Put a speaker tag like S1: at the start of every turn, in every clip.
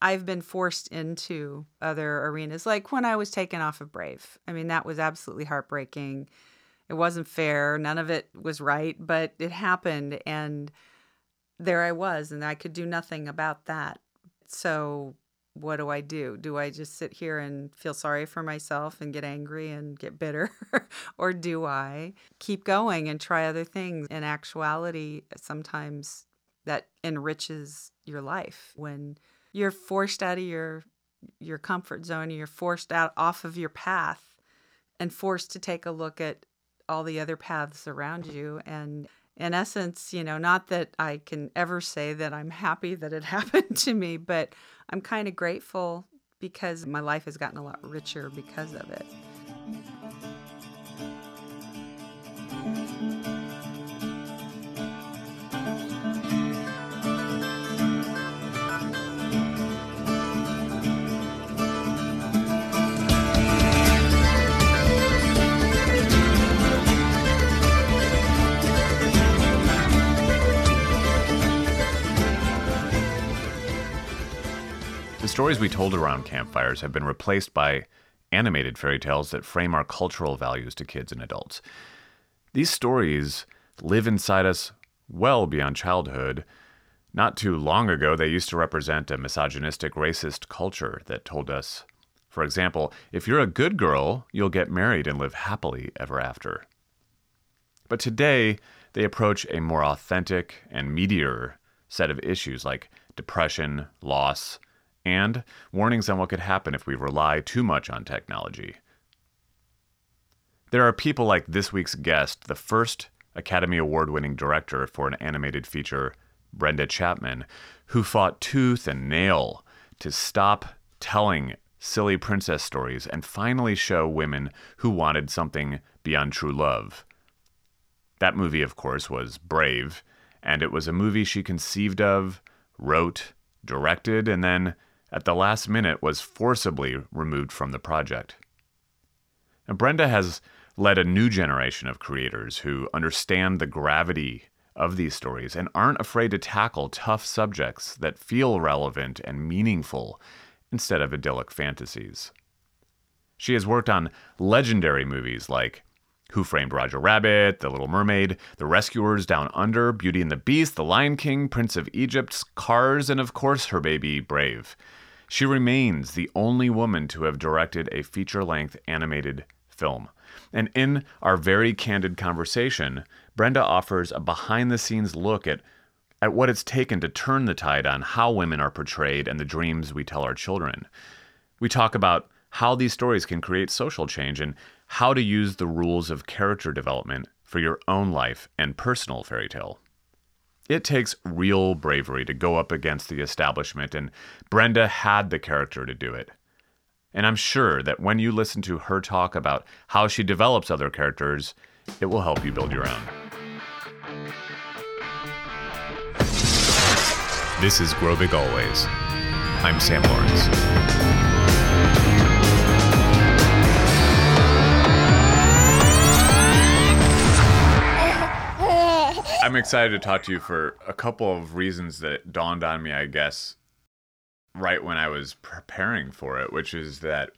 S1: I've been forced into other arenas, like when I was taken off of Brave. I mean, that was absolutely heartbreaking. It wasn't fair. None of it was right, but it happened. And there I was, and I could do nothing about that. So, what do I do? Do I just sit here and feel sorry for myself and get angry and get bitter? or do I keep going and try other things? In actuality, sometimes that enriches your life when you're forced out of your your comfort zone you're forced out off of your path and forced to take a look at all the other paths around you. And in essence you know not that i can ever say that i'm happy that it happened to me but i'm kind of grateful because my life has gotten a lot richer because of it
S2: stories we told around campfires have been replaced by animated fairy tales that frame our cultural values to kids and adults. These stories live inside us well beyond childhood. Not too long ago, they used to represent a misogynistic, racist culture that told us, for example, if you're a good girl, you'll get married and live happily ever after. But today, they approach a more authentic and meatier set of issues like depression, loss, and warnings on what could happen if we rely too much on technology. There are people like this week's guest, the first Academy Award winning director for an animated feature, Brenda Chapman, who fought tooth and nail to stop telling silly princess stories and finally show women who wanted something beyond true love. That movie, of course, was Brave, and it was a movie she conceived of, wrote, directed, and then at the last minute was forcibly removed from the project. Brenda has led a new generation of creators who understand the gravity of these stories and aren't afraid to tackle tough subjects that feel relevant and meaningful instead of idyllic fantasies. She has worked on legendary movies like Who Framed Roger Rabbit, The Little Mermaid, The Rescuers Down Under, Beauty and the Beast, The Lion King, Prince of Egypt, Cars, and of course her baby Brave. She remains the only woman to have directed a feature length animated film. And in our very candid conversation, Brenda offers a behind the scenes look at, at what it's taken to turn the tide on how women are portrayed and the dreams we tell our children. We talk about how these stories can create social change and how to use the rules of character development for your own life and personal fairy tale. It takes real bravery to go up against the establishment, and Brenda had the character to do it. And I'm sure that when you listen to her talk about how she develops other characters, it will help you build your own. This is Grow Big Always. I'm Sam Lawrence. I'm excited to talk to you for a couple of reasons that dawned on me, I guess, right when I was preparing for it, which is that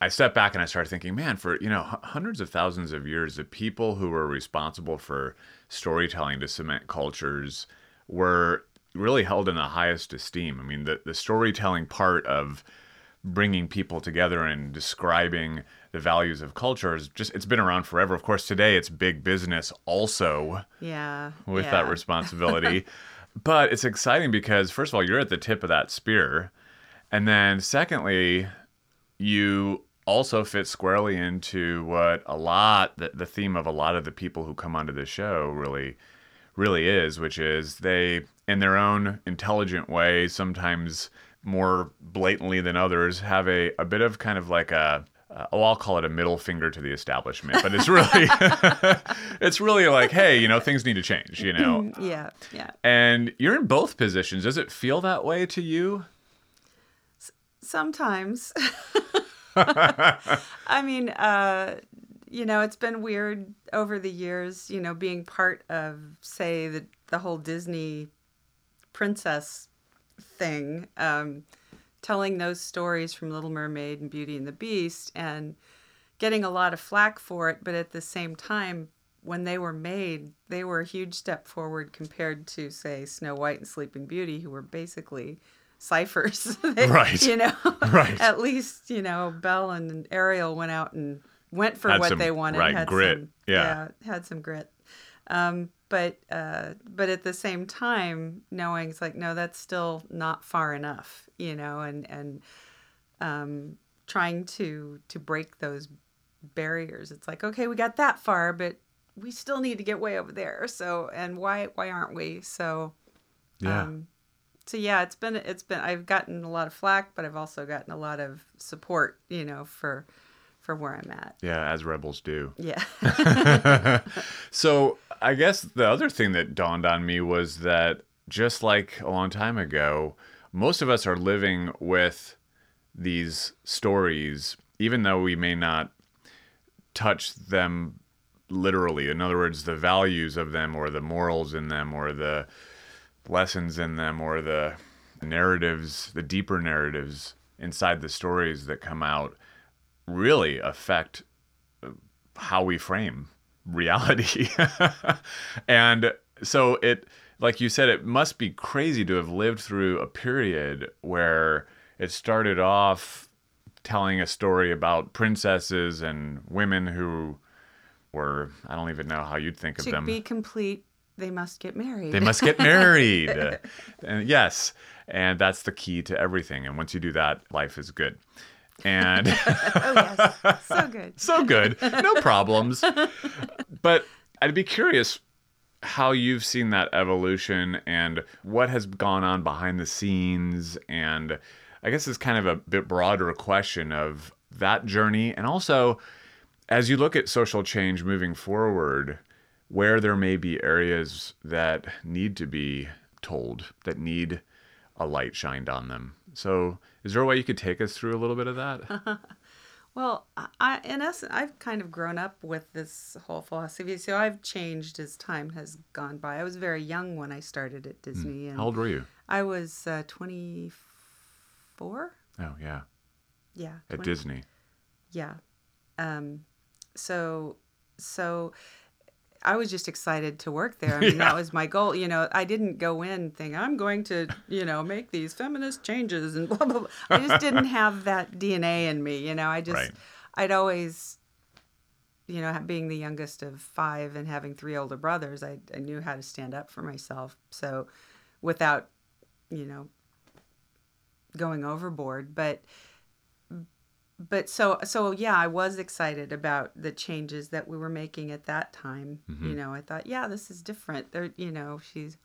S2: I stepped back and I started thinking, man, for you know hundreds of thousands of years, the people who were responsible for storytelling to cement cultures were really held in the highest esteem. I mean, the the storytelling part of bringing people together and describing the values of culture is just it's been around forever. Of course, today it's big business also.
S1: Yeah.
S2: With
S1: yeah.
S2: that responsibility. but it's exciting because first of all, you're at the tip of that spear. And then secondly, you also fit squarely into what a lot the, the theme of a lot of the people who come onto the show really really is, which is they in their own intelligent way, sometimes more blatantly than others, have a, a bit of kind of like a uh, oh, I'll call it a middle finger to the establishment, but it's really, it's really like, hey, you know, things need to change, you know.
S1: yeah, yeah.
S2: And you're in both positions. Does it feel that way to you?
S1: S- sometimes. I mean, uh, you know, it's been weird over the years, you know, being part of, say, the the whole Disney princess thing. Um, telling those stories from Little Mermaid and Beauty and the Beast and getting a lot of flack for it, but at the same time, when they were made, they were a huge step forward compared to, say, Snow White and Sleeping Beauty, who were basically ciphers. They-
S2: Right.
S1: You know,
S2: Right.
S1: at least, you know, Belle and Ariel went out and went for
S2: Had
S1: what
S2: some-
S1: they wanted.
S2: right,
S1: had
S2: grit.
S1: Some,
S2: Yeah.
S1: Had some grit. Um, but uh, but at the same time, knowing it's like, no, that's still not far enough, you know, and and um, trying to to break those barriers. It's like, okay, we got that far, but we still need to get way over there. So, and why why aren't we? So,
S2: Yeah.
S1: um, so yeah, it's been it's been I've gotten a lot of flack, but I've also gotten a lot of support, you know, for for where I'm at.
S2: yeah, as rebels do.
S1: Yeah.
S2: So I guess the other thing that dawned on me was that just like a long time ago, most of us are living with these stories, even though we may not touch them literally. In other words, the values of them or the morals in them or the lessons in them or the narratives, the deeper narratives inside the stories that come out really affect uh, how we frame reality. and so it like you said it must be crazy to have lived through a period where it started off telling a story about princesses and women who were I don't even know how you'd think of
S1: to
S2: them.
S1: To be complete, they must get married.
S2: They must get married. and yes, and that's the key to everything. And once you do that, life is good. And
S1: oh yes, so good.
S2: so good, no problems. But I'd be curious how you've seen that evolution and what has gone on behind the scenes. And I guess it's kind of a bit broader question of that journey. And also, as you look at social change moving forward, where there may be areas that need to be told, that need a light shined on them. So, is there a way you could take us through a little bit of that?
S1: Well, I, in essence, I've kind of grown up with this whole philosophy. So I've changed as time has gone by. I was very young when I started at Disney, and
S2: How old were you?
S1: I was uh, 24.
S2: Oh, yeah.
S1: Yeah,
S2: At Disney.
S1: Yeah. Um, so, so I was just excited to work there. I mean, that was my goal. You know, I didn't go in thinking I'm going to, you know, make these feminist changes and blah blah. blah. I just didn't have that DNA in me. You know, I just,
S2: Right.
S1: I'd always, you know, being the youngest of five and having three older brothers, I, I knew how to stand up for myself. So, without, you know, going overboard, but but so so yeah i was excited about the changes that we were making at that time you know i thought yeah this is different there you know she's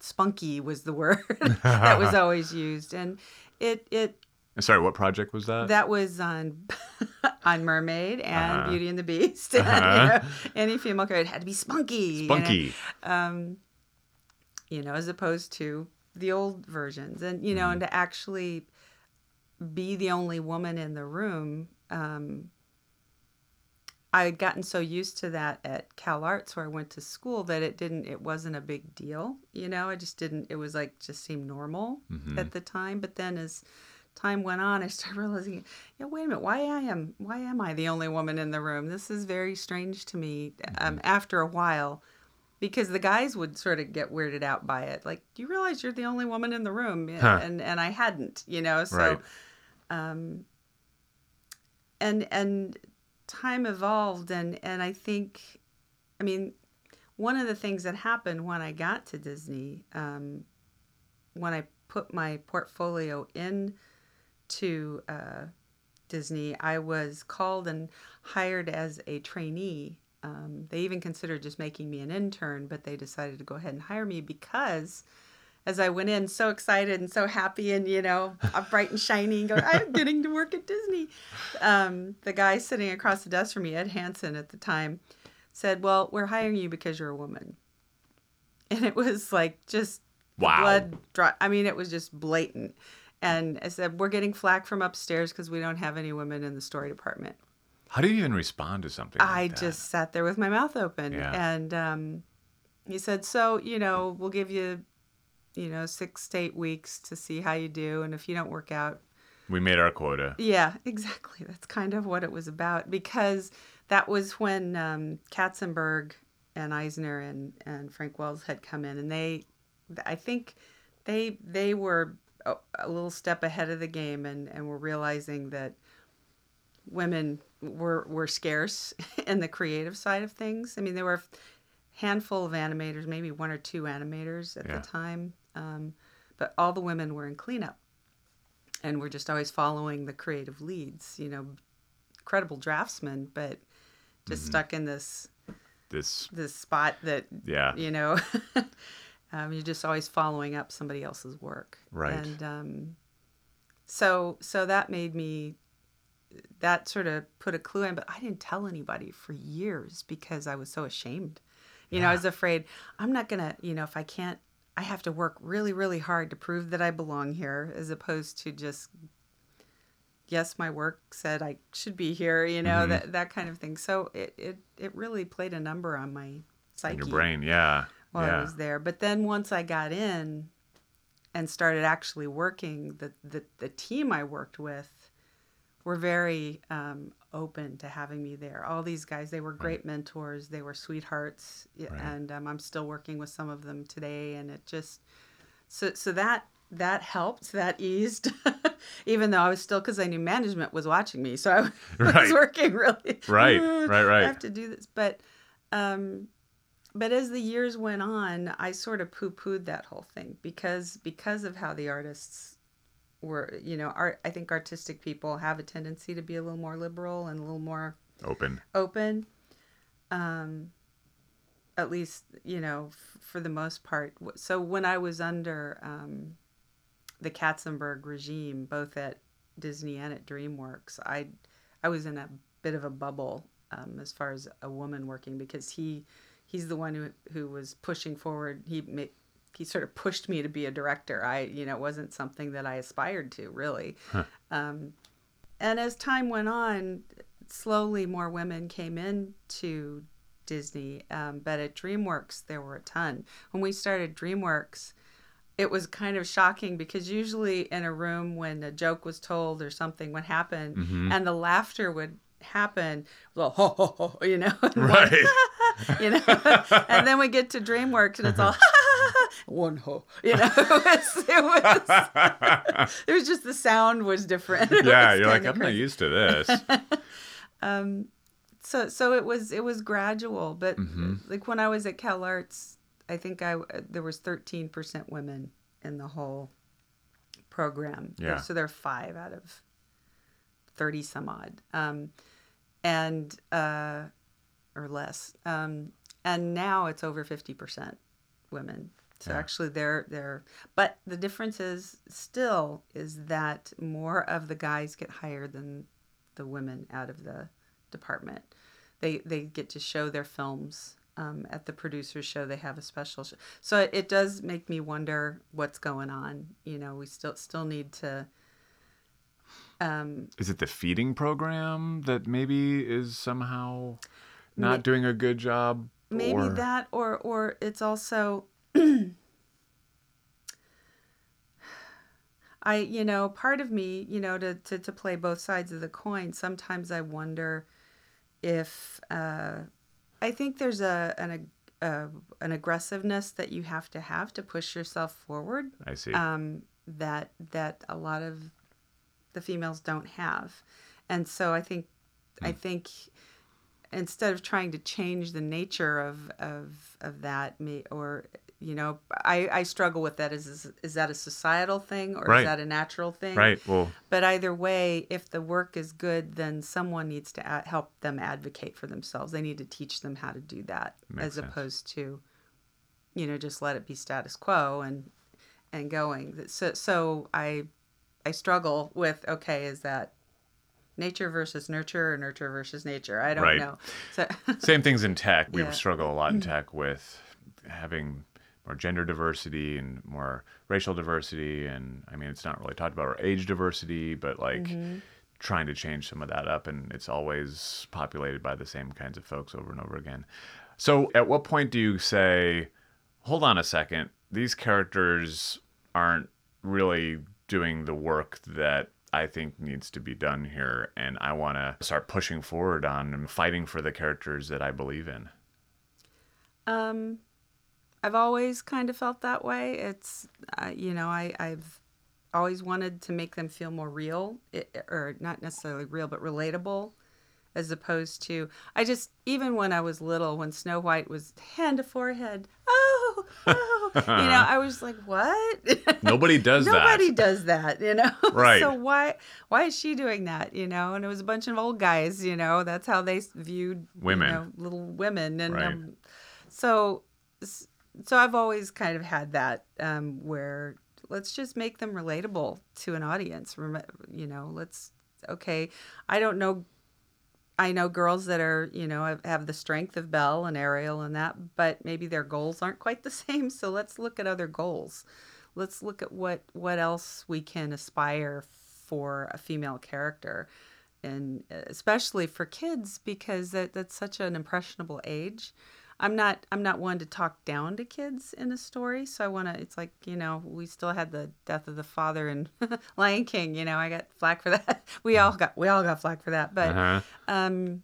S1: spunky was the word that was always used and it it
S2: Sorry, what project was that?
S1: that was on on mermaid and
S2: Uh-huh.
S1: beauty and the beast and, you
S2: Uh-huh.
S1: know, any female character had to be spunky you know?
S2: Spunky.
S1: um, you know, as opposed to the old versions, and you know, and to actually be the only woman in the room. Um, I had gotten so used to that at Cal Arts, where I went to school, that it didn't, it wasn't a big deal. You know, I just didn't. It was like just seemed normal at the time. But then as time went on, I started realizing, yeah, wait a minute, why I am, why am I the only woman in the room? This is very strange to me. Um, after a while, because the guys would sort of get weirded out by it. Like, do you realize you're the only woman in the room?
S2: Huh.
S1: And and I hadn't, you know. So,
S2: Right.
S1: Um, and and time evolved, and and I think, I mean, one of the things that happened when I got to Disney, um, when I put my portfolio in to uh, Disney, I was called and hired as a trainee. Um, they even considered just making me an intern, but they decided to go ahead and hire me because as I went in so excited and so happy and, you know, bright and shiny and going, I'm getting to work at Disney. Um, the guy sitting across the desk from me, Ed Hansen at the time, said, Well, we're hiring you because you're a woman. And it was like just
S2: Wow.
S1: blood dry. I mean, it was just blatant. And I said, We're getting flack from upstairs because we don't have any women in the story department.
S2: How do you even respond to something? like
S1: I
S2: that?
S1: just sat there with my mouth open.
S2: Yeah.
S1: And um, he said, So, you know, we'll give you you know, six to eight weeks to see how you do. And if you don't work out,
S2: We made our quota.
S1: yeah, exactly. That's kind of what it was about because that was when um, Katzenberg and Eisner and, and Frank Wells had come in, and they, I think, they they were a, a little step ahead of the game, and and were realizing that women were were scarce in the creative side of things. I mean, there were a handful of animators, maybe one or two animators at
S2: Yeah.
S1: the time, um, but all the women were in cleanup and we're just always following the creative leads you know credible draftsmen but just
S2: Mm-hmm.
S1: stuck in this
S2: This,
S1: this spot that
S2: yeah.
S1: you know um, you're just always following up somebody else's work
S2: Right.
S1: and um, so so that made me that sort of put a clue in but i didn't tell anybody for years because i was so ashamed you know i was afraid i'm not gonna you know if i can't i have to work really really hard to prove that i belong here as opposed to just yes my work said i should be here you know
S2: Mhm.
S1: that that kind of thing so it it, it really played a number on my psyche
S2: In your brain, yeah.
S1: while
S2: yeah.
S1: I was there. But then once I got in and started actually working, the the, the team I worked with were very um, open to having me there. All these guys, they were great mentors. They were sweethearts,
S2: Right.
S1: and um, I'm still working with some of them today. And it just so so that that helped. That eased. Even though I was still, because I knew management was watching me, so I was
S2: Right.
S1: working really.
S2: Right,
S1: "Uh,
S2: right, right.
S1: I have to do this, but um, but as the years went on, I sort of poo-pooed that whole thing because because of how the artists were, you know, art. I think artistic people have a tendency to be a little more liberal and a little more
S2: Open.
S1: open. Um, at least you know f- for the most part. So when I was under um, the Katzenberg regime, both at Disney and at DreamWorks, I I was in a bit of a bubble um, as far as a woman working because he he's the one who who was pushing forward. He he sort of pushed me to be a director. I you know it wasn't something that I aspired to really. Um, and as time went on, slowly more women came into Disney. Um, but at DreamWorks, there were a ton. When we started DreamWorks, it was kind of shocking because usually in a room when a joke was told or something would happen
S2: Mhm.
S1: and the laughter would happen, well, ho, ho, ho, you know,
S2: Right.
S1: you know, and then we get to DreamWorks and it's all one ho, you know, it was, it was, it was just the sound was different. It
S2: yeah,
S1: was
S2: you're like, I'm not used to this.
S1: um so so it was it was gradual but
S2: Mhm.
S1: like when i was at cal arts i think i there was 13% women in the whole program
S2: Yeah.
S1: so there are five out of 30 some odd um and uh or less um and now it's over 50% women so
S2: Yeah.
S1: actually they're they're but the difference is still is that more of the guys get hired than the women out of the department. They they get to show their films um, at the producers show. They have a special show, so it, it does make me wonder what's going on. You know, we still still need to. Um,
S2: Is it the feeding program that maybe is somehow not doing a good job?
S1: Maybe
S2: or...
S1: that, or or it's also. I, you know, part of me, you know, to, to, to play both sides of the coin, sometimes I wonder if uh, I think there's a an uh, an aggressiveness that you have to have to push yourself forward
S2: I see.
S1: um, that that a lot of the females don't have, and so I think I think instead of trying to change the nature of of of that, me or you know, I I struggle with that. Is is, is that a societal thing or
S2: Right.
S1: is that a natural thing?
S2: right. Well,
S1: But either way, if the work is good, then someone needs to a- help them advocate for themselves. They need to teach them how to do that, as
S2: sense.
S1: opposed to, you know, just let it be status quo and and going. So so I I struggle with okay, is that nature versus nurture or nurture versus nature? I don't
S2: Right.
S1: know. So
S2: same things in tech. We
S1: Yeah.
S2: struggle a lot in tech with having more gender diversity and more racial diversity. And I mean, it's not really talked about or age diversity, but like
S1: Mm-hmm.
S2: trying to change some of that up. And it's always populated by the same kinds of folks over and over again. So at what point do you say, hold on a second? these characters aren't really doing the work that I think needs to be done here, and I want to start pushing forward on and fighting for the characters that I believe in.
S1: Um, I've always kind of felt that way. It's, uh, you know, I, I've always wanted to make them feel more real, it, or not necessarily real, but relatable, as opposed to, I just, even when I was little, when Snow White was hand to forehead, oh, you know, I was like, what?
S2: Nobody does that.
S1: Nobody
S2: that.
S1: does that, you know.
S2: Right.
S1: so why why is she doing that, you know? And it was a bunch of old guys, you know. That's how they viewed you
S2: Women.
S1: know, little women, and
S2: Right.
S1: um, so so I've always kind of had that um, where let's just make them relatable to an audience. You know, let's okay. I don't know. I know girls that are, you know, have, have the strength of Belle and Ariel and that, but maybe their goals aren't quite the same. So let's look at other goals. Let's look at what what else we can aspire for a female character, and especially for kids because that, that's such an impressionable age. I'm not I'm not one to talk down to kids in a story, so I want to. It's like you know we still had the death of the father in Lion King. You know I got flack for that. We all got we all got flack for that, but
S2: Uh-huh.
S1: um,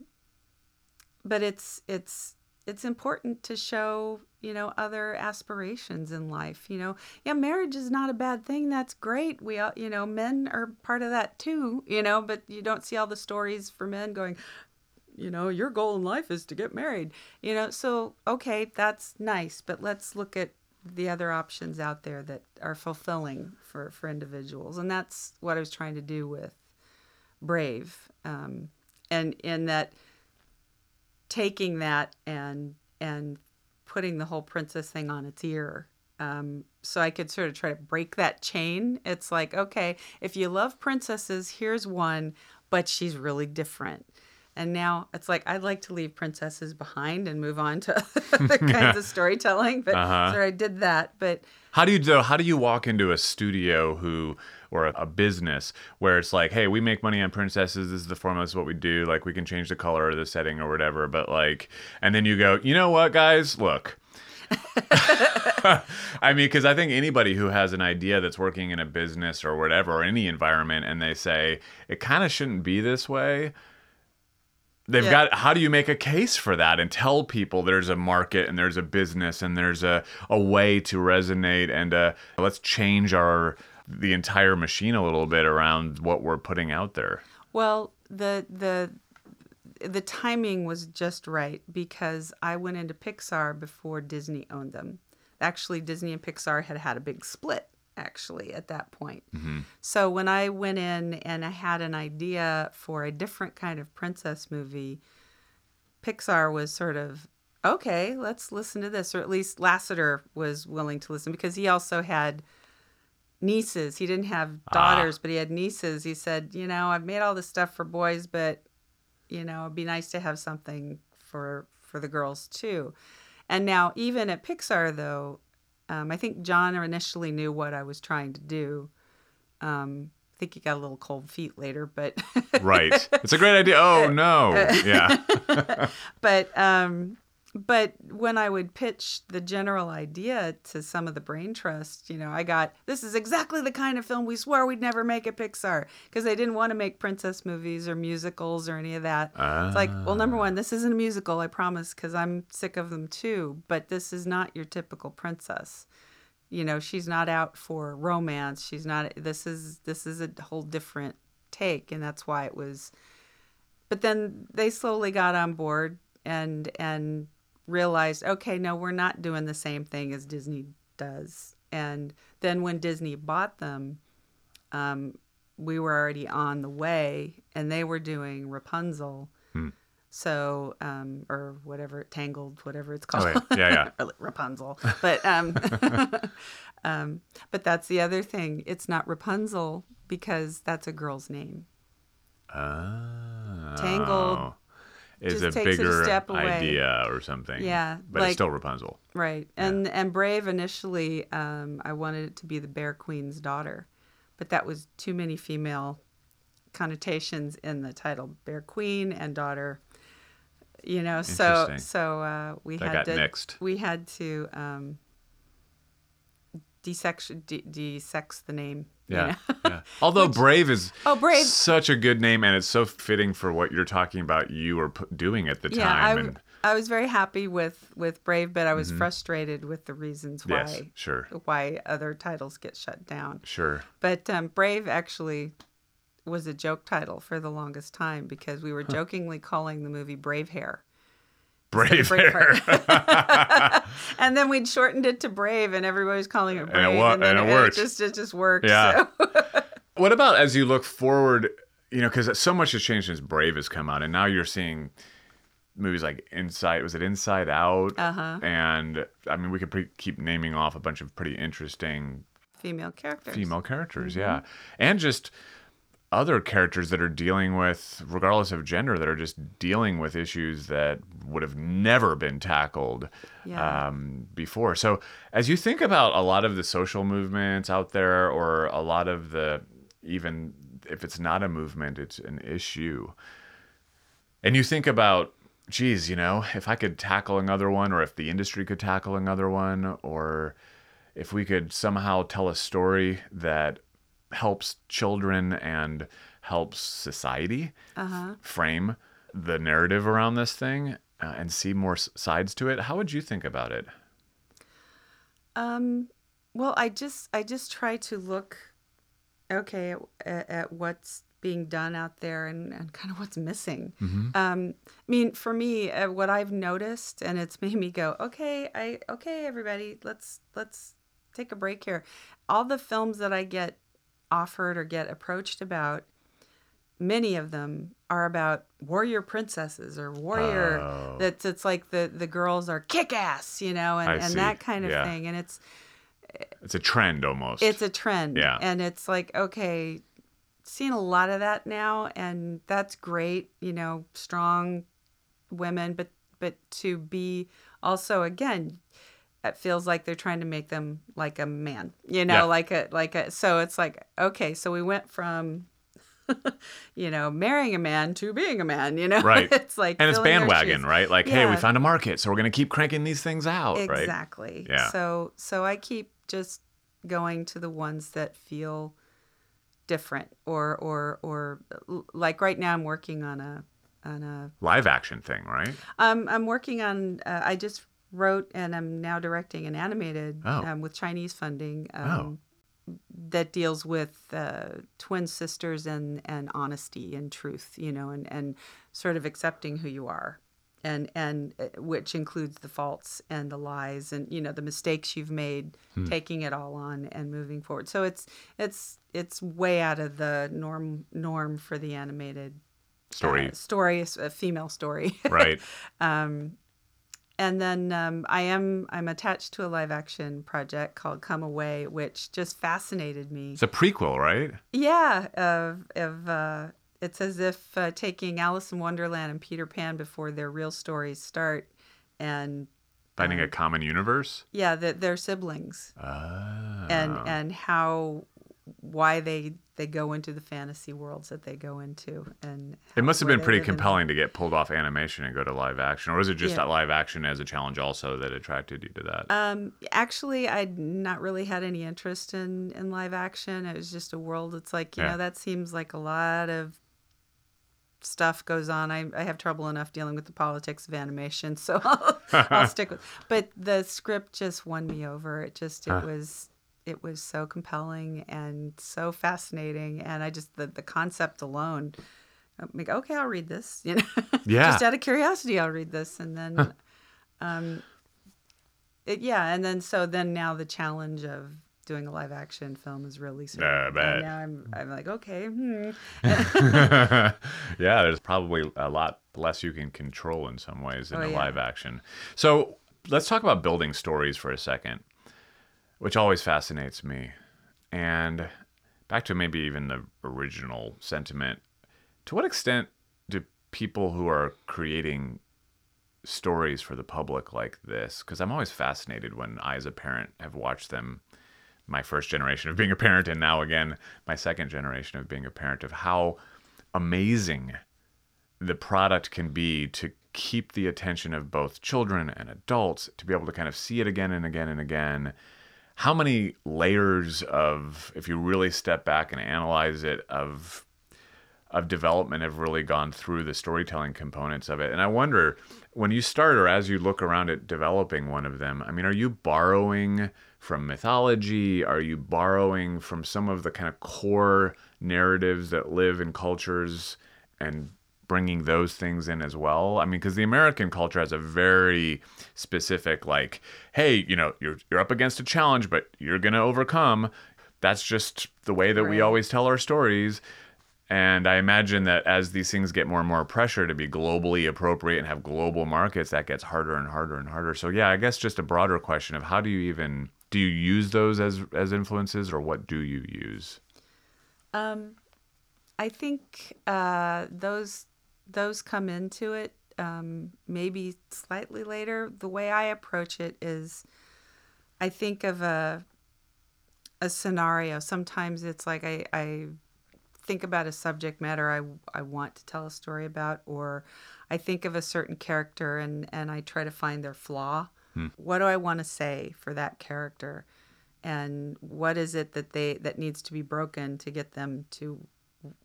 S1: but it's it's it's important to show you know other aspirations in life. You know, yeah, marriage is not a bad thing. That's great. We all you know men are part of that too. You know, but you don't see all the stories for men going. You know, your goal in life is to get married. You know, so okay, that's nice, but let's look at the other options out there that are fulfilling for for individuals, and that's what I was trying to do with Brave, um, and in that taking that and and putting the whole princess thing on its ear. Um, so I could sort of try to break that chain. It's like, okay, if you love princesses, here's one, but she's really different. And now it's like I'd like to leave princesses behind and move on to other kinds of storytelling. But
S2: Uh-huh.
S1: so I did that. But
S2: How do you do? How do you walk into a studio who or a, a business where it's like, hey, we make money on princesses. This is the. This is what we do. Like, we can change the color or the setting or whatever. But like, and then you go, you know what, guys? Look. I mean, because I think anybody who has an idea that's working in a business or whatever, or any environment, and they say it kind of shouldn't be this way, they've
S1: Yeah.
S2: got how do you make a case for that and tell people there's a market and there's a business and there's a, a way to resonate and uh, let's change our the entire machine a little bit around what we're putting out there
S1: Well, the the the timing was just right because I went into Pixar before Disney owned them. Actually, Disney and Pixar had had a big split actually at that point. Mm-hmm. So when I went in and I had an idea for a different kind of princess movie, Pixar was sort of okay, let's listen to this or at least Lasseter was willing to listen because he also had nieces. He didn't have ah. daughters, but he had nieces. He said, you know, I've made all this stuff for boys, but you know, it'd be nice to have something for for the girls too. And now, even at Pixar, though, um, I think John initially knew what I was trying to do. Um, I think he got a little cold feet later, but
S2: right. It's a great idea. Oh no. Yeah.
S1: But um but when I would pitch the general idea to some of the brain trust, you know, I got this is exactly the kind of film we swore we'd never make at Pixar because they didn't want to make princess movies or musicals or any of that. It's like, well, number one, this isn't a musical, I promise, because I'm sick of them too. But this is not your typical princess. You know, she's not out for romance. She's not. This is this is a whole different take, and that's why it was but then they slowly got on board and and realized okay no we're not doing the same thing as disney does. And then when disney bought them um, we were already on the way and they were doing rapunzel. So um, or whatever tangled whatever it's called
S2: Oh, yeah. Yeah, yeah.
S1: rapunzel. But um, um, but that's the other thing. It's not rapunzel because that's a girl's name.
S2: Oh.
S1: Tangled
S2: is
S1: just
S2: a
S1: a
S2: bigger
S1: step away.
S2: idea or something
S1: Yeah,
S2: but
S1: like-
S2: it's still rapunzel
S1: Right. And and Brave initially um, I wanted it to be the Bear Queen's daughter, but that was too many female connotations in the title Bear Queen and daughter. You know, so so uh, we
S2: That
S1: had
S2: got
S1: to
S2: mixed.
S1: we had to um, desex de- desex the name. You
S2: Yeah.
S1: know?
S2: yeah. Although Brave is
S1: Oh, Brave.
S2: such a good name and it's so fitting for what you're talking about you were p- doing at the
S1: yeah,
S2: time.
S1: w-
S2: and
S1: I was very happy with with Brave, but I was frustrated with the reasons why
S2: yes, sure.
S1: why other titles get shut down.
S2: Sure.
S1: But um, Brave actually was a joke title for the longest time because we were jokingly calling the movie Brave Hair.
S2: Brave
S1: Braveheart.
S2: Hair.
S1: and then we'd shortened it to Brave, and everybody was calling it
S2: it
S1: Brave.
S2: wo-
S1: then
S2: and it worked.
S1: just it just worked.
S2: Yeah.
S1: So.
S2: What about as you look forward, you know, because so much has changed since Brave has come out, and now you're seeing movies like Inside, was it Inside Out?
S1: Uh-huh.
S2: And I mean, we could pre- keep naming off a bunch of pretty interesting
S1: Female characters.
S2: female characters,
S1: Mm-hmm.
S2: yeah. And just other characters that are dealing with, regardless of gender, that are just dealing with issues that would have never been tackled
S1: Yeah.
S2: um, before. So, as you think about a lot of the social movements out there, or a lot of the, even if it's not a movement, it's an issue, and you think about, geez, you know, if I could tackle another one, or if the industry could tackle another one, or if we could somehow tell a story that helps children and helps society
S1: Uh-huh.
S2: frame the narrative around this thing uh, and see more sides to it, how would you think about it?
S1: Um, well, I just I just try to look, okay, at, at what's being done out there and, and kind of what's missing. Um, I mean, for me, uh, what I've noticed, and it's made me go, okay, I okay, everybody, let's let's take a break here. All the films that I get offered or get approached about, many of them are about warrior princesses or warrior.
S2: Oh.
S1: That's it's like the the girls are kick ass, you know, and,
S2: I
S1: and
S2: see.
S1: that kind of
S2: Yeah.
S1: thing. And it's
S2: It's a trend almost.
S1: it's a trend.
S2: Yeah.
S1: And it's like, okay, seeing a lot of that now and that's great, you know, strong women, but but to be also again it feels like they're trying to make them like a man, you know,
S2: Yeah.
S1: like a like a so it's like, okay, so we went from you know, marrying a man to being a man, you know?
S2: Right.
S1: it's like
S2: and it's bandwagon, right? Like, hey, we found a market, so we're going to keep cranking these things out, right?
S1: Exactly.
S2: Yeah.
S1: So so I keep just going to the ones that feel different or or or like right now I'm working on a on a
S2: Live action thing, right?
S1: um I'm working on uh, I just wrote and I'm now directing an animated
S2: Oh.
S1: um, with Chinese funding um, that deals with uh, twin sisters and and honesty and truth, you know, and and sort of accepting who you are. And and uh, which includes the faults and the lies and you know the mistakes you've made,
S2: Hmm.
S1: taking it all on and moving forward. So it's it's it's way out of the norm norm for the animated
S2: Story,
S1: uh, story, a female story.
S2: right?
S1: And then um, I am I'm attached to a live action project called Come Away, which just fascinated me.
S2: It's a prequel, right?
S1: Yeah, of of uh, it's as if uh, taking Alice in Wonderland and Peter Pan before their real stories start, and
S2: Finding
S1: Um,
S2: a common universe.
S1: yeah, that they're siblings,
S2: Oh.
S1: and and how why they they go into the fantasy worlds that they go into, and
S2: It must have been pretty
S1: live in them.
S2: compelling to get pulled off animation and go to live action, or is it just
S1: Yeah.
S2: that live action as a challenge also that attracted you to that?
S1: Um, actually, I'd not really had any interest in in live action. It was just a world. It's like you
S2: Yeah.
S1: know that seems like a lot of stuff goes on. I I have trouble enough dealing with the politics of animation, so I'll, I'll stick with. But the script just won me over. It just it
S2: Huh.
S1: was it was so compelling and so fascinating, and I just the the concept alone. I'm like, okay, I'll read this. You know,
S2: Yeah.
S1: just out of curiosity, I'll read this, and then, um, it, yeah, and then so then now the challenge of doing a live action film is really sort of, and now I'm I'm like, okay, hmm.
S2: yeah, there's probably a lot less you can control in some ways in
S1: Oh,
S2: a
S1: yeah.
S2: live action. So let's talk about building stories for a second, which always fascinates me. And back to maybe even the original sentiment. To what extent do people who are creating stories for the public like this? Because I'm always fascinated when I, as a parent, have watched them my first generation of being a parent and now again my second generation of being a parent of how amazing the product can be to keep the attention of both children and adults to be able to kind of see it again and again and again how many layers of, if you really step back and analyze it, of of development have really gone through the storytelling components of it. And I wonder when you start or as you look around at developing one of them, I mean, are you borrowing from mythology? Are you borrowing from some of the kind of core narratives that live in cultures and bringing those things in as well? I mean, because the American culture has a very specific, like, hey, you know, you're, you're up against a challenge, but you're going to overcome. That's just the way that we always tell our stories. And I imagine that as these things get more and more pressure to be globally appropriate and have global markets, that gets harder and harder and harder. So yeah, I guess just a broader question of how do you even do you use those as as influences or what do you use?
S1: Um, I think uh, those those come into it um, maybe slightly later. The way I approach it is, I think of a a scenario. Sometimes it's like I, I think about a subject matter I I want to tell a story about, or I think of a certain character and and I try to find their flaw. What do I want to say for that character? and what is it that they that needs to be broken to get them to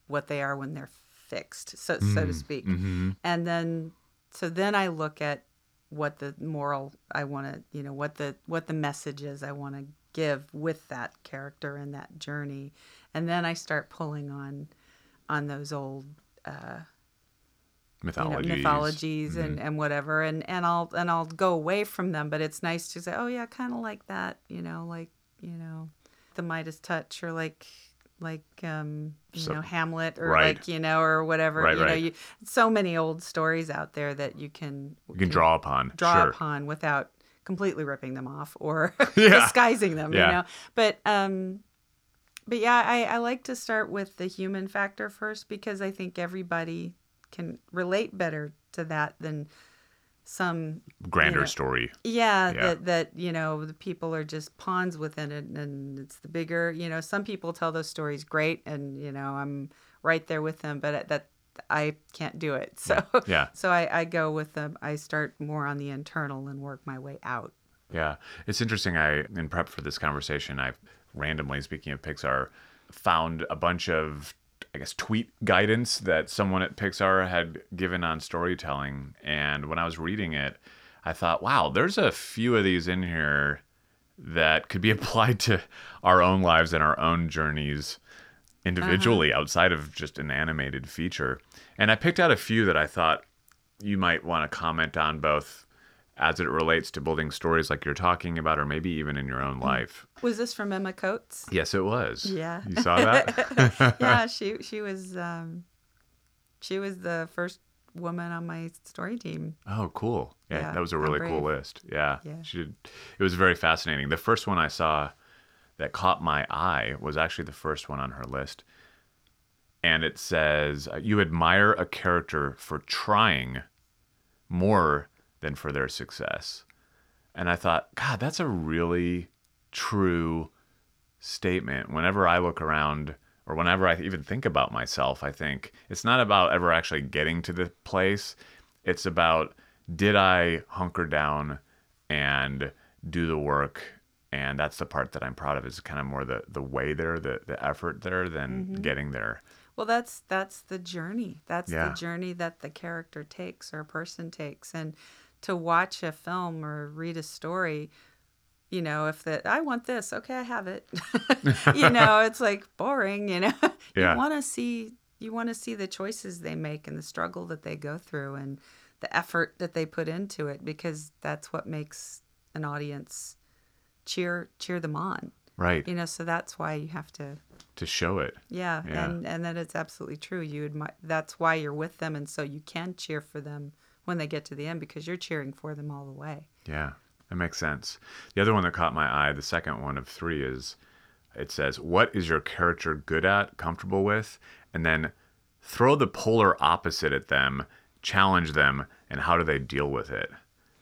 S1: what they are when they're fixed so so to mm, speak. Mm-hmm. and then so then i look at what the moral i want to you know what the what the message is i want to give with that character and that journey. And then i start pulling on on those old uh, you know,
S2: Mythologies.
S1: mythologies and, mm-hmm. and whatever. And and I'll and I'll go away from them but it's nice to say oh yeah kind of like that you know like you know the Midas touch or like like um you
S2: So-
S1: know Hamlet or
S2: right.
S1: like you know or whatever
S2: Right,
S1: you know you so many old stories out there that you can
S2: You can draw upon.
S1: draw
S2: sure.
S1: upon without completely ripping them off or
S2: Yeah.
S1: disguising them
S2: Yeah.
S1: you know but um but yeah I, I like to start with the human factor first because i think everybody can relate better to that than some
S2: Grander
S1: you know,
S2: story.
S1: yeah,
S2: Yeah.
S1: that that you know the people are just pawns within it and it's the bigger you know some people tell those stories great and you know i'm right there with them but uh, that i can't do it so
S2: Yeah.
S1: so I, I go with them i start more on the internal and work my way out
S2: Yeah, it's interesting. I in prep for this conversation, I randomly speaking of Pixar, found a bunch of I guess tweet guidance that someone at Pixar had given on storytelling, and when I was reading it, I thought, wow, there's a few of these in here that could be applied to our own lives and our own journeys individually uh-huh. outside of just an animated feature. And I picked out a few that I thought you might want to comment on both as it relates to building stories like you're talking about or maybe even in your own life.
S1: was this from emma coats
S2: Yes, it was.
S1: Yeah.
S2: You saw that?
S1: yeah she she was um she was the first woman on my story team
S2: oh, cool. Yeah,
S1: Yeah,
S2: that was a really cool list. Yeah.
S1: Yeah.
S2: She did it was very fascinating. The first one I saw that caught my eye was actually the first one on her list. And it says, You admire a character for trying more than for their success. And I thought, God, that's a really true statement. Whenever I look around or whenever I even think about myself, I think it's not about ever actually getting to the place. It's about did I hunker down and do the work? And that's the part that I'm proud of is kind of more the, the way there, the, the effort there than mm-hmm. getting there.
S1: Well, that's that's the journey. That's
S2: Yeah.
S1: the journey that the character takes or a person takes, and to watch a film or read a story, you know, if that I want this, okay, I have it. you know, it's like boring. You know,
S2: Yeah.
S1: you want to see you want to see the choices they make and the struggle that they go through and the effort that they put into it because that's what makes an audience cheer cheer them on.
S2: Right.
S1: You know, so that's why you have to
S2: To show it.
S1: yeah,
S2: Yeah.
S1: and and that it's absolutely true. You admire that's why you're with them, and so you can cheer for them when they get to the end because you're cheering for them all the way.
S2: Yeah, that makes sense. The other one that caught my eye, the second one of three, is it says, What is your character good at, comfortable with? And then throw the polar opposite at them, challenge them, and how do they deal with it?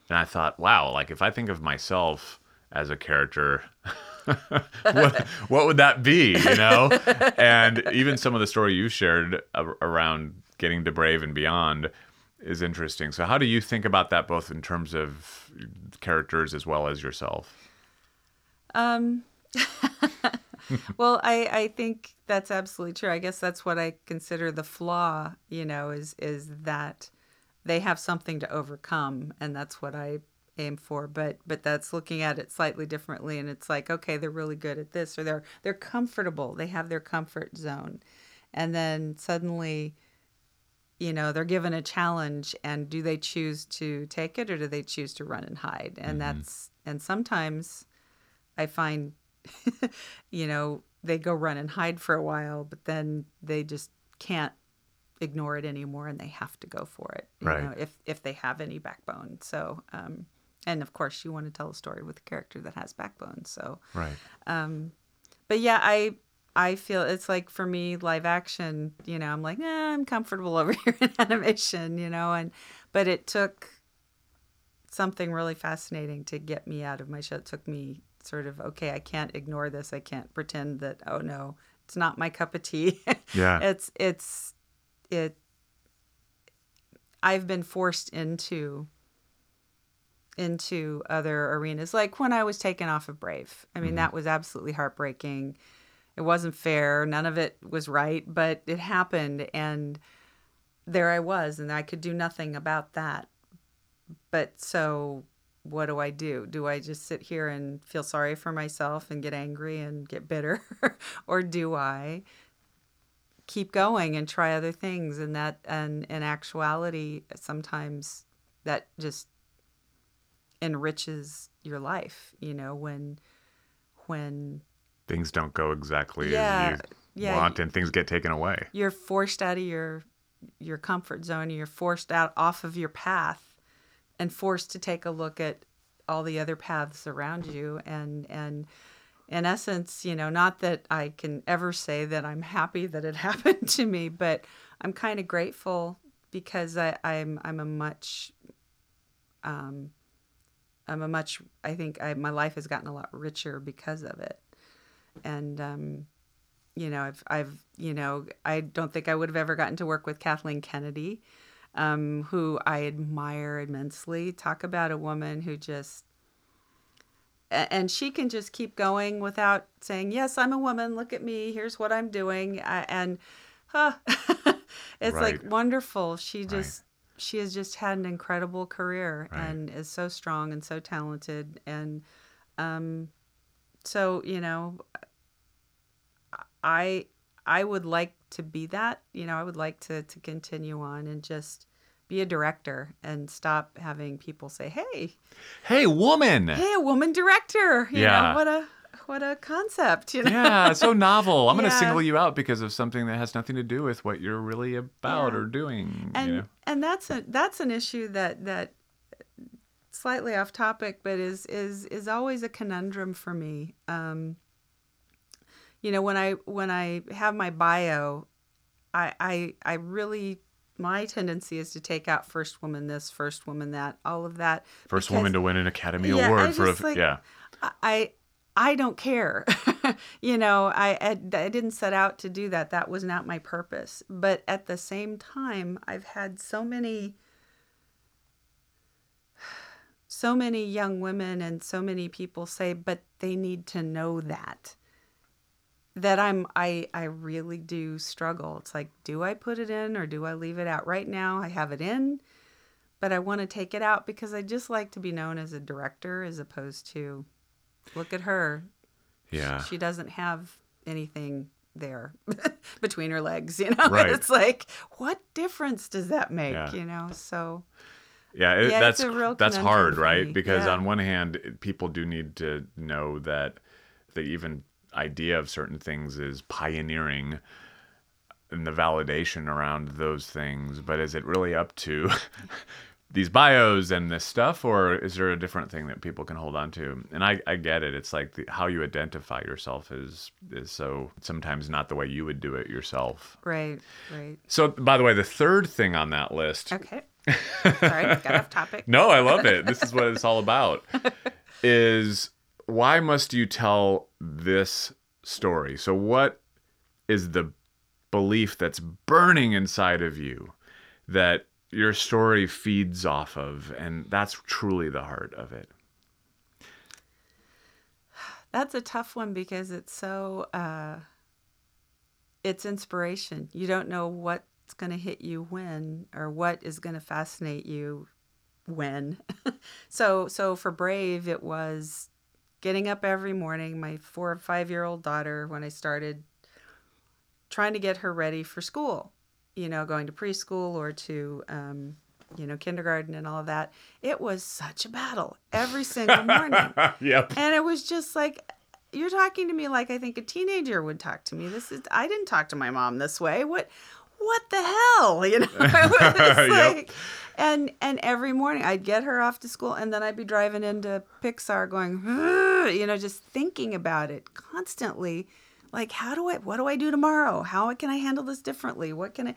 S2: And I thought, wow, like if I think of myself as a character, what, what would that be, you know? and even some of the story you shared around getting to Brave and Beyond is interesting. So, how do you think about that, both in terms of characters as well as yourself?
S1: Um, well, I, I think that's absolutely true. I guess that's what I consider the flaw, you know, is is that they have something to overcome and that's what I aim for. But but that's looking at it slightly differently and it's like, okay, they're really good at this or they're they're comfortable. They have their comfort zone. And then suddenly you know they're given a challenge and do they choose to take it or do they choose to run and hide and mm-hmm. that's and sometimes i find you know, they go run and hide for a while, but then they just can't ignore it anymore and they have to go for it.
S2: right.
S1: Know, if if they have any backbone. So um and of course you want to tell a story with a character that has backbone. So
S2: Right.
S1: Um but yeah, I I feel it's like for me live action, you know, I'm like, eh, I'm comfortable over here in animation, you know, and but it took something really fascinating to get me out of my shell. It took me sort of okay i can't ignore this. I can't pretend that oh no it's not my cup of tea.
S2: Yeah.
S1: It's it's it i've been forced into into other arenas. Like when i was taken off of brave i mean mm-hmm. that was absolutely heartbreaking it wasn't fair none of it was right but it happened and there i was and i could do nothing about that but so what do I do? Do I just sit here and feel sorry for myself and get angry and get bitter? or do I keep going and try other things? And that, and in actuality, sometimes that just enriches your life, you know, when, when
S2: things don't go exactly yeah, as you yeah, want and things get taken away.
S1: You're forced out of your, your comfort zone. You're forced out off of your path and forced to take a look at all the other paths around you and and in essence you know not that i can ever say that i'm happy that it happened to me but i'm kind of grateful because I, i'm i'm a much um i'm a much i think I, my life has gotten a lot richer because of it and um you know i've i've you know i don't think i would have ever gotten to work with kathleen kennedy um, who I admire immensely. Talk about a woman who just and she can just keep going without saying, "Yes, I'm a woman. Look at me. Here's what I'm doing." and huh, it's right. like wonderful. She just right. she has just had an incredible career right. and is so strong and so talented and um so, you know, I I would like to be that. You know, I would like to to continue on and just be a director and stop having people say, "Hey,
S2: hey, woman,
S1: hey, a woman director." You
S2: yeah,
S1: know, what a what a concept. You know?
S2: Yeah, so novel. I'm yeah. going to single you out because of something that has nothing to do with what you're really about yeah. or doing.
S1: And
S2: you know?
S1: and that's a that's an issue that that slightly off topic, but is is is always a conundrum for me. Um, you know, when I when I have my bio, I I I really my tendency is to take out first woman this, first woman that, all of that.
S2: First because, woman to win an Academy yeah, Award for a,
S1: like,
S2: yeah.
S1: I I don't care. you know, I, I I didn't set out to do that. That was not my purpose. But at the same time, I've had so many so many young women and so many people say, but they need to know that that I'm I I really do struggle. It's like, do I put it in or do I leave it out? Right now I have it in, but I want to take it out because I just like to be known as a director as opposed to look at her.
S2: Yeah.
S1: She, she doesn't have anything there between her legs, you know.
S2: Right.
S1: it's like, what difference does that make, yeah. you know? So
S2: yeah, it, yeah that's that's hard, right? Because yeah. on one hand, people do need to know that the even idea of certain things is pioneering and the validation around those things. But is it really up to these bios and this stuff, or is there a different thing that people can hold on to? And I, I get it. It's like the, how you identify yourself is is so sometimes not the way you would do it yourself.
S1: Right, right.
S2: So, by the way, the third thing on that list.
S1: Okay. Sorry, got off topic.
S2: no, I love it. This is what it's all about. Is why must you tell this story? So, what is the belief that's burning inside of you that your story feeds off of? And that's truly the heart of it.
S1: That's a tough one because it's so uh it's inspiration. You don't know what's going to hit you when or what is going to fascinate you when. so so for Brave it was getting up every morning, my 4 or 5 year old daughter when I started trying to get her ready for school, you know, going to preschool or to um you know, kindergarten and all of that. It was such a battle every single morning.
S2: yep.
S1: And it was just like you're talking to me like I think a teenager would talk to me. This is I didn't talk to my mom this way. What what the hell? You know, it
S2: Yep.
S1: like and and every morning I'd get her off to school and then I'd be driving into Pixar going, you know, just thinking about it constantly. Like, how do I what do I do tomorrow? How can I handle this differently? What can I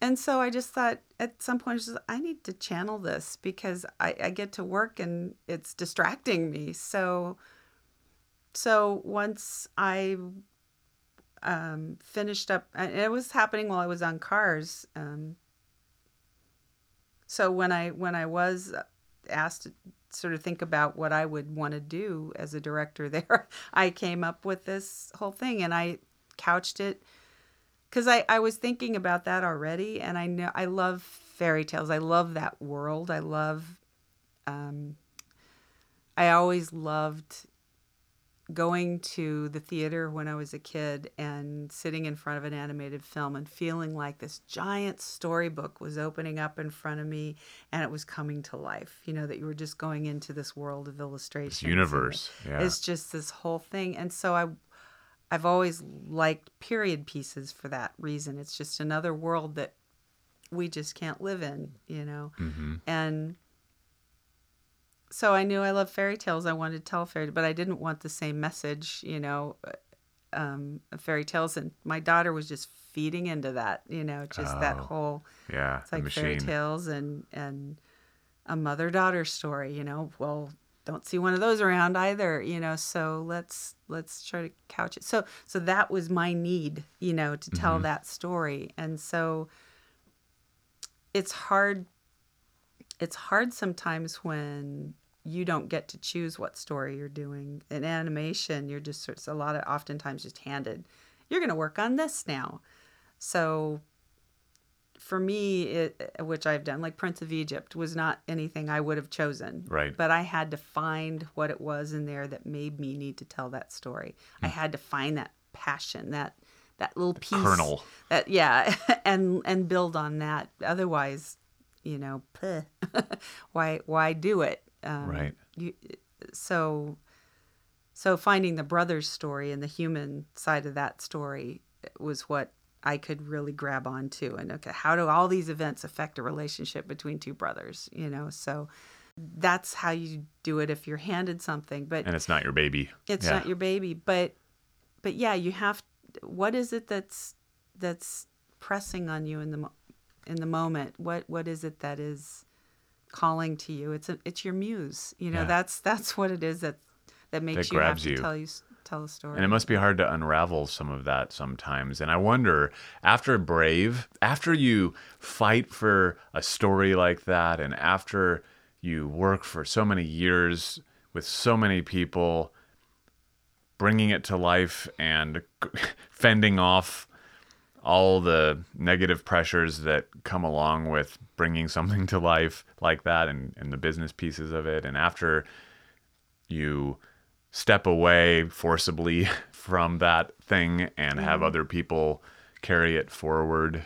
S1: and so I just thought at some point, I, just, I need to channel this because I, I get to work and it's distracting me. So, so once I um, finished up, and it was happening while I was on Cars. Um, so when I when I was asked to sort of think about what I would want to do as a director there, I came up with this whole thing and I couched it because I, I was thinking about that already and i know i love fairy tales i love that world i love um, i always loved going to the theater when i was a kid and sitting in front of an animated film and feeling like this giant storybook was opening up in front of me and it was coming to life you know that you were just going into this world of illustrations and
S2: universe, yeah.
S1: it's just this whole thing and so i I've always liked period pieces for that reason. It's just another world that we just can't live in, you know.
S2: Mm-hmm.
S1: And so I knew I loved fairy tales. I wanted to tell fairy, but I didn't want the same message, you know, um, of fairy tales. And my daughter was just feeding into that, you know, just that
S2: Oh,
S1: whole
S2: Yeah.
S1: it's like fairy tales and and a mother daughter story you know well don't see one of those around either you know so let's let's try to couch it so so that was my need you know to tell
S2: Mhm.
S1: that story and so it's hard it's hard sometimes when you don't get to choose what story you're doing. In animation you're just it's a lot of oftentimes just handed you're going to work on this now. So for me it which i've done like prince of egypt was not anything i would have chosen.
S2: Right.
S1: but i had to find what it was in there that made me need to tell that story. I mm. had to find that passion that that little piece
S2: Kernel.
S1: that yeah and and build on that. Otherwise you know why why do it um,
S2: Right.
S1: you, so so finding the brothers story and the human side of that story was what I could really grab onto and okay how do all these events affect a relationship between two brothers you know so that's how you do it if you're handed something but
S2: And it's not your baby.
S1: it's
S2: Yeah.
S1: not your baby but but yeah you have what is it that's that's pressing on you in the in the moment what what is it that is calling to you it's a, it's your muse you know
S2: Yeah.
S1: that's that's what it is that that makes you have to
S2: you.
S1: tell you tell a story
S2: And it must be hard to unravel some of that sometimes. And I wonder, after Brave, after you fight for a story like that, and after you work for so many years with so many people, bringing it to life and fending off all the negative pressures that come along with bringing something to life like that and, and the business pieces of it. And after you step away forcibly from that thing and have mm. other people carry it forward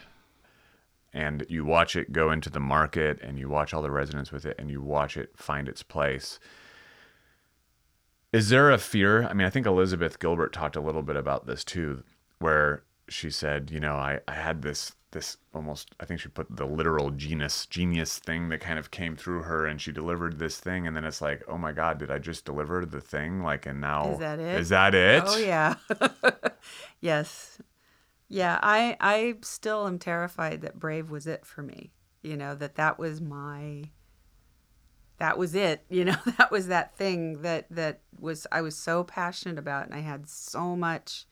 S2: and you watch it go into the market and you watch all the resonance with it and you watch it find its place is there a fear i mean i think elizabeth gilbert talked a little bit about this too where she said you know i, I had this this almost i think she put the literal genius genius thing that kind of came through her and she delivered this thing and then it's like oh my god did i just deliver the thing like and now
S1: Is that it?
S2: is that it
S1: Oh yeah. yes. Yeah, I I still am terrified that Brave was it for me. You know, that that was my that was it, you know, that was that thing that that was I was so passionate about and I had so much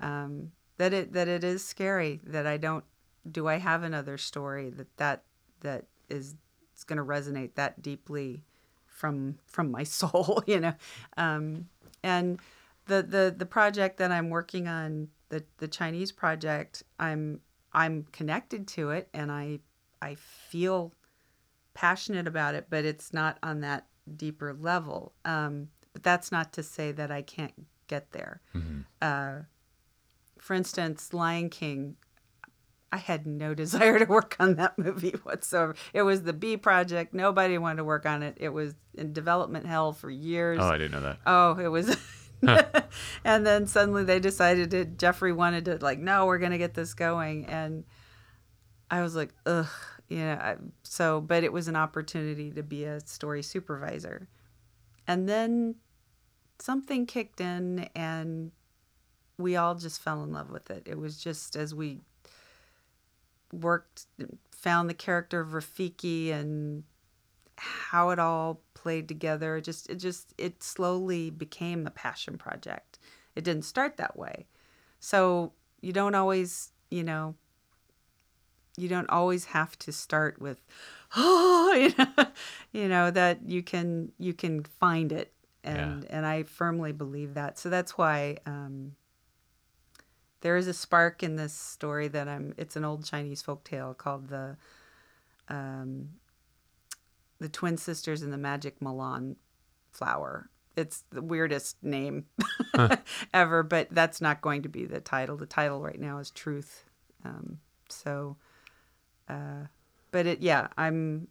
S1: um that it that it is scary that I don't do I have another story that that that is it's going to resonate that deeply from from my soul, you know. Um And the the the project that I'm working on, the the Chinese project, I'm I'm connected to it, and I I feel passionate about it, but it's not on that deeper level. Um, but that's not to say that I can't get there.
S2: Mm-hmm.
S1: Uh, for instance, Lion King, I had no desire to work on that movie whatsoever. It was the B project. Nobody wanted to work on it. It was in development hell for years.
S2: Oh, I didn't know that.
S1: Oh, it was. and then suddenly they decided it. Jeffrey wanted to like, no, we're gonna get this going, and I was like, ugh, you know. I, so, but it was an opportunity to be a story supervisor, and then something kicked in, and we all just fell in love with it. It was just as we worked, found the character of Rafiki and how it all played together. It just it just it slowly became a passion project. It didn't start that way. So you don't always, you know, you don't always have to start with oh, you know, you know that you can you can find it and yeah. and I firmly believe that. So that's why um, there is a spark in this story that I'm. It's an old Chinese folk tale called the um, the twin sisters and the magic Milan flower. It's the weirdest name huh. ever, but that's not going to be the title. The title right now is Truth. Um, so, uh, but it, yeah, I'm.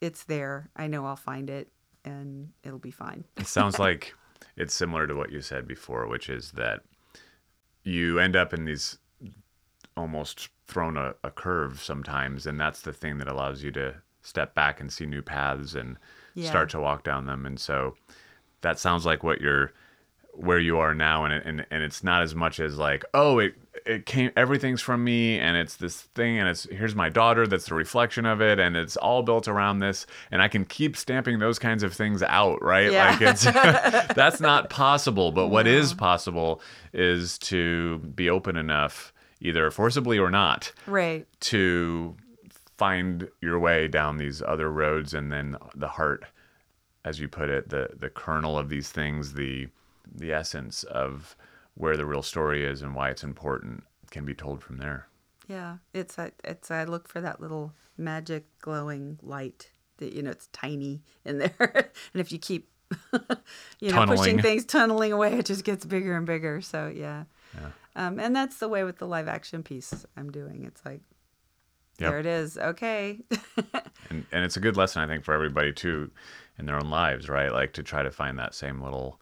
S1: It's there. I know I'll find it, and it'll be fine.
S2: it sounds like it's similar to what you said before, which is that you end up in these almost thrown a, a curve sometimes, and that's the thing that allows you to step back and see new paths and yeah. start to walk down them. And so that sounds like what you're where you are now and, and and it's not as much as like oh it it came everything's from me and it's this thing and it's here's my daughter that's the reflection of it and it's all built around this and I can keep stamping those kinds of things out right? Yeah. like it's that's not possible but what is possible is to be open enough either forcibly or not
S1: right.
S2: to find your way down these other roads and then the heart as you put it the the kernel of these things the the essence of where the real story is and why it's important can be told from there
S1: yeah it's a, it's i look for that little magic glowing light that you know it's tiny in there and if you keep you know tunneling. pushing things tunneling away it just gets bigger and bigger so yeah, yeah. Um, and that's the way with the live action piece i'm doing it's like Yep. There it is. Okay.
S2: and and it's a good lesson I think for everybody too in their own lives, right? Like to try to find that same little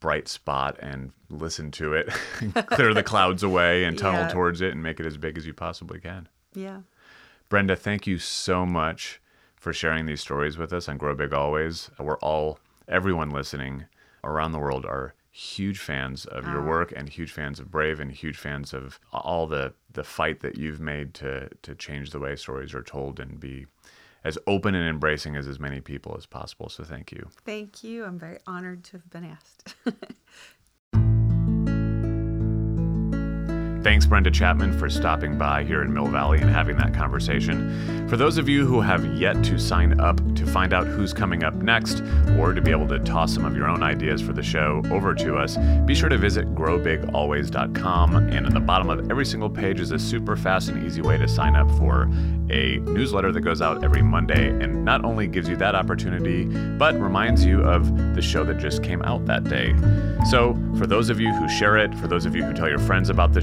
S2: bright spot and listen to it, clear the clouds away and tunnel yeah. towards it and make it as big as you possibly can.
S1: Yeah.
S2: Brenda, thank you so much for sharing these stories with us on Grow Big Always. We're all everyone listening around the world are huge fans of your ah. work and huge fans of Brave and huge fans of all the the fight that you've made to to change the way stories are told and be as open and embracing as as many people as possible. So thank you.
S1: Thank you. I'm very honored to have been asked.
S2: Thanks, Brenda Chapman, for stopping by here in Mill Valley and having that conversation. For those of you who have yet to sign up to find out who's coming up next, or to be able to toss some of your own ideas for the show over to us, be sure to visit growbigalways.com. And at the bottom of every single page is a super fast and easy way to sign up for a newsletter that goes out every Monday and not only gives you that opportunity, but reminds you of the show that just came out that day. So, for those of you who share it, for those of you who tell your friends about the